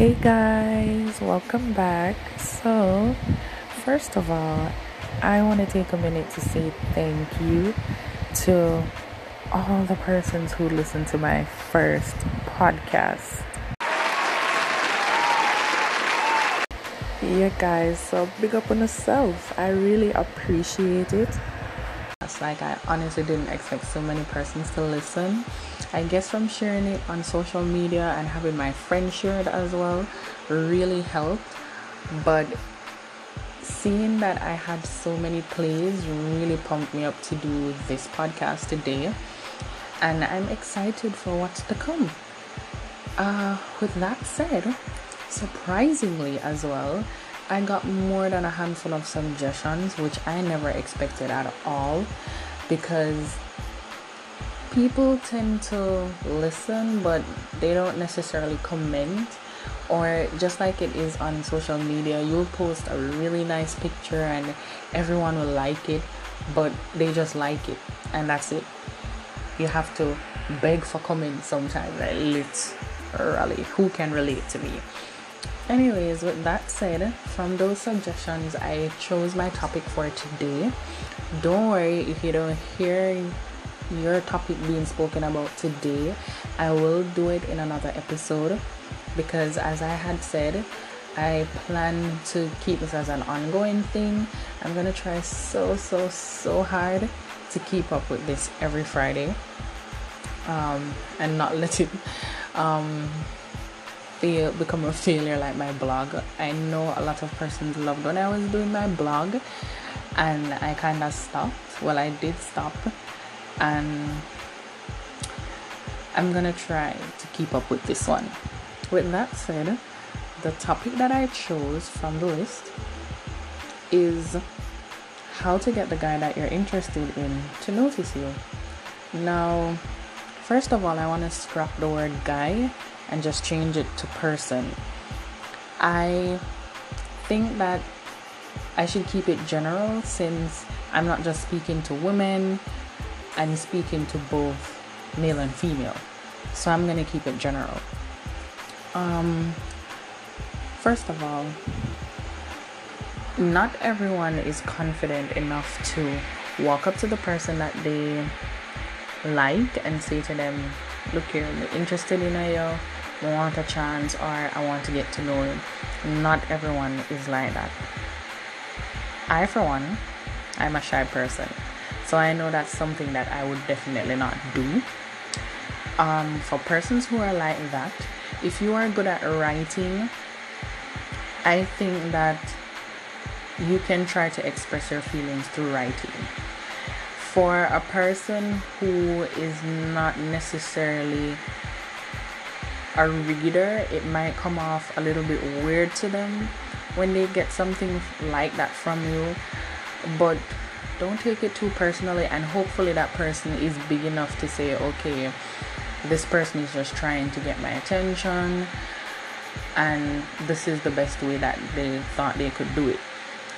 Hey guys, welcome back. So, first of all, I want to take a minute to say thank you to all the persons who listened to my first podcast. Yeah, guys, so big up on yourself. I really appreciate it. It's like I honestly didn't expect so many persons to listen. I guess from sharing it on social media and having my friends share it as well really helped. But seeing that I had so many plays really pumped me up to do this podcast today. And I'm excited for what's to come. Uh, with that said, surprisingly as well, I got more than a handful of suggestions, which I never expected at all because people tend to listen but they don't necessarily comment. Or just like it is on social media you'll post a really nice picture and everyone will like it but they just like it and that's it. You have to beg for comments sometimes like literally who can relate to me? Anyways with that said from those suggestions i chose my topic for today. Don't worry if you don't hear your topic being spoken about today, I will do it in another episode because, as I had said, I plan to keep this as an ongoing thing. I'm gonna try so, so, so hard to keep up with this every Friday um, and not let it um, fail, become a failure like my blog. I know a lot of persons loved when I was doing my blog and I kind of stopped. Well, I did stop and I'm gonna try to keep up with this one. With that said, the topic that I chose from the list is how to get the guy that you're interested in to notice you. Now, first of all, I want to scrap the word guy and just change it to person. I think that I should keep it general since I'm not just speaking to women, and speaking to both male and female. So I'm to keep it general. Um, first of all, not everyone is confident enough to walk up to the person that they like and say to them, Look here, I'm interested in you, I want a chance, or I want to get to know you. Not everyone is like that. I, for one, I'm a shy person. So I know that's something that I would definitely not do. Um, for persons who are like that, if you are good at writing, I think that you can try to express your feelings through writing. For a person who is not necessarily a reader, it might come off a little bit weird to them when they get something like that from you. But don't take it too personally and hopefully that person is big enough to say okay this person is just trying to get my attention and this is the best way that they thought they could do it.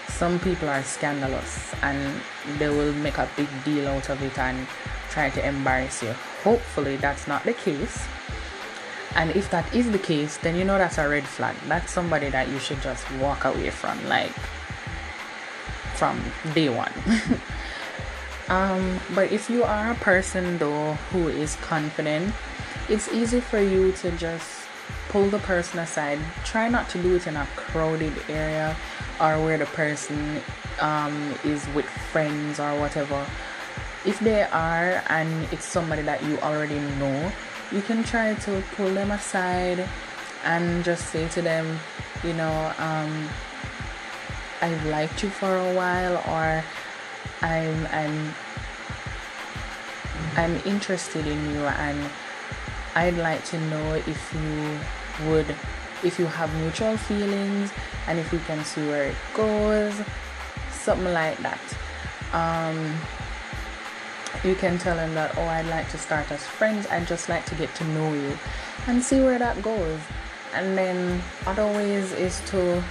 Some people are scandalous and they will make a big deal out of it and try to embarrass you. Hopefully that's not the case. And if that is the case then you know that's a red flag. That's somebody that you should just walk away from. Like from day one. um, but if you are a person though who is confident, it's easy for you to just pull the person aside. Try not to do it in a crowded area or where the person um, is with friends or whatever. If they are and it's somebody that you already know, you can try to pull them aside and just say to them, you know, um, I've liked you for a while or I'm I'm I'm interested in you and I'd like to know if you would if you have mutual feelings and if we can see where it goes something like that. Um, you can tell him that oh i'd like to start as friends. I'd just like to get to know you and see where that goes. And then other ways is to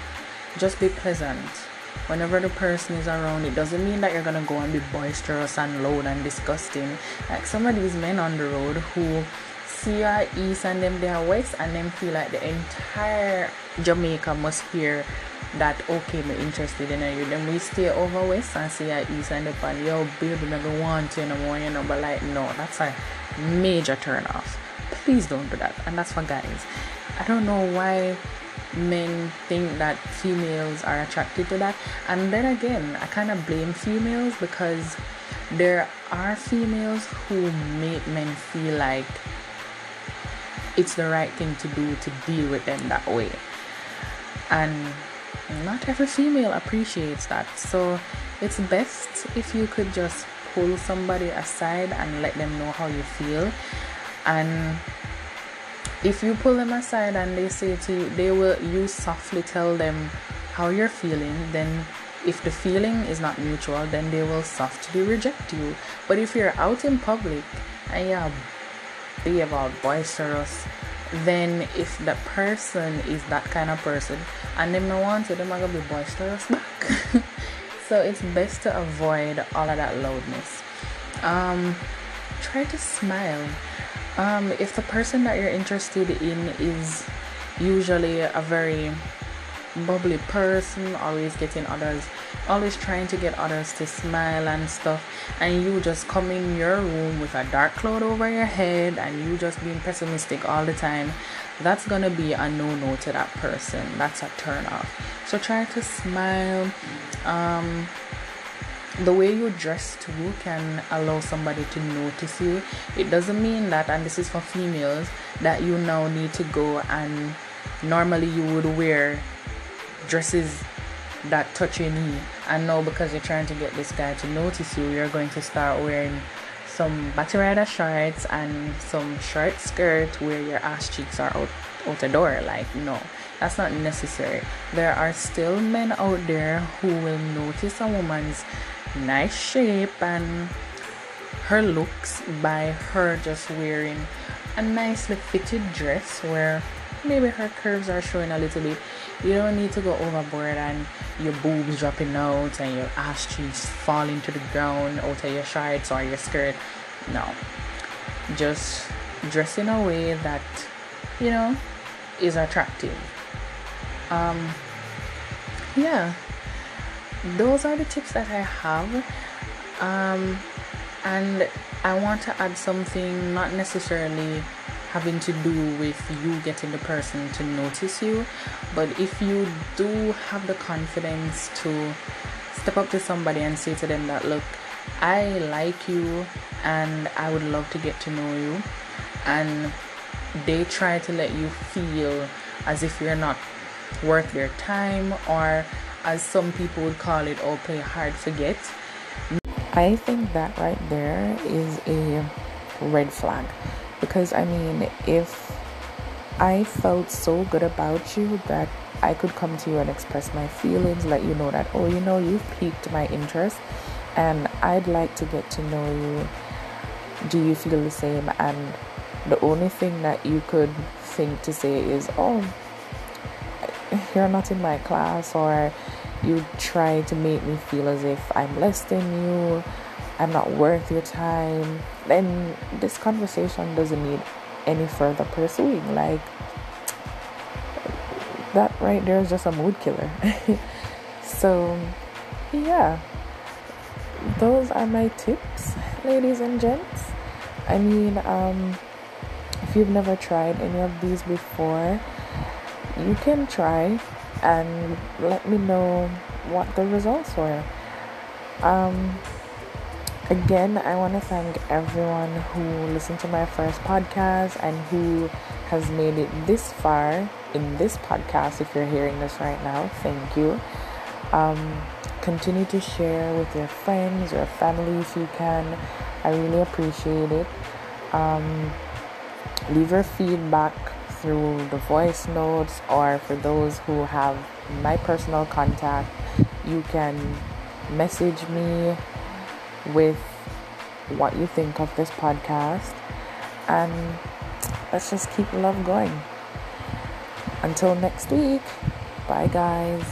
just be pleasant. Whenever the person is around, it doesn't mean that you're gonna go and be boisterous and loud and disgusting. Like some of these men on the road who see our east and them they are west and them feel like the entire Jamaica must hear that okay me interested in you. Then we stay over west and see our east and the pan yo baby never want you no more you know. But like no that's a major turn off. Please don't do that. And that's for guys. I don't know why men think that females are attracted to that and then again I kind of blame females because there are females who make men feel like it's the right thing to do to deal with them that way. And not every female appreciates that. So it's best if you could just pull somebody aside and let them know how you feel. And if you pull them aside and they say to you, they will, you softly tell them how you're feeling, then if the feeling is not mutual, then they will softly reject you. But if you're out in public and you're be about boisterous, then if the person is that kind of person and them no want to, them are gonna be boisterous back. so it's best to avoid all of that loudness. Um, try to smile. Um, if the person that you're interested in is usually a very bubbly person, always getting others, always trying to get others to smile and stuff, and you just come in your room with a dark cloud over your head and you just being pessimistic all the time, that's gonna be a no no to that person. That's a turn off. So try to smile. Um, the way you dress too can allow somebody to notice you. It doesn't mean that, and this is for females, that you now need to go and normally you would wear dresses that touch your knee. And now because you're trying to get this guy to notice you you're going to start wearing some batty rider shorts and some short skirt where your ass cheeks are out out the door. Like no that's not necessary. There are still men out there who will notice a woman's nice shape and her looks by her just wearing a nicely fitted dress where maybe her curves are showing a little bit you don't need to go overboard and your boobs dropping out and your ass cheeks falling to the ground out of your shorts or your skirt. No. Just dress in a way that, you know, is attractive. Um, yeah. Those are the tips that I have. Um, and I want to add something not necessarily having to do with you getting the person to notice you. But if you do have the confidence to step up to somebody and say to them that, look, I like you and I would love to get to know you, and they try to let you feel as if you're not worth their time, or as some people would call it, or play hard forget. I think that right there is a red flag because I mean, if I felt so good about you that I could come to you and express my feelings, let you know that, oh, you know, you've piqued my interest and I'd like to get to know you. Do you feel the same? And the only thing that you could think to say is, oh, you're not in my class, or you try to make me feel as if I'm less than you I'm not worth your time, then this conversation doesn't need any further pursuing. Like, that right there is just a mood killer. so, yeah, those are my tips, ladies and gents. I mean, um, if you've never tried any of these before, you can try and let me know what the results were. Um, Again, I want to thank everyone who listened to my first podcast and who has made it this far in this podcast. If you're hearing this right now, thank you. Um, continue to share with your friends, your family if you can. I really appreciate it. Um, leave your feedback through the voice notes, or for those who have my personal contact, you can message me with what you think of this podcast. And let's just keep love going. Until next week, bye guys.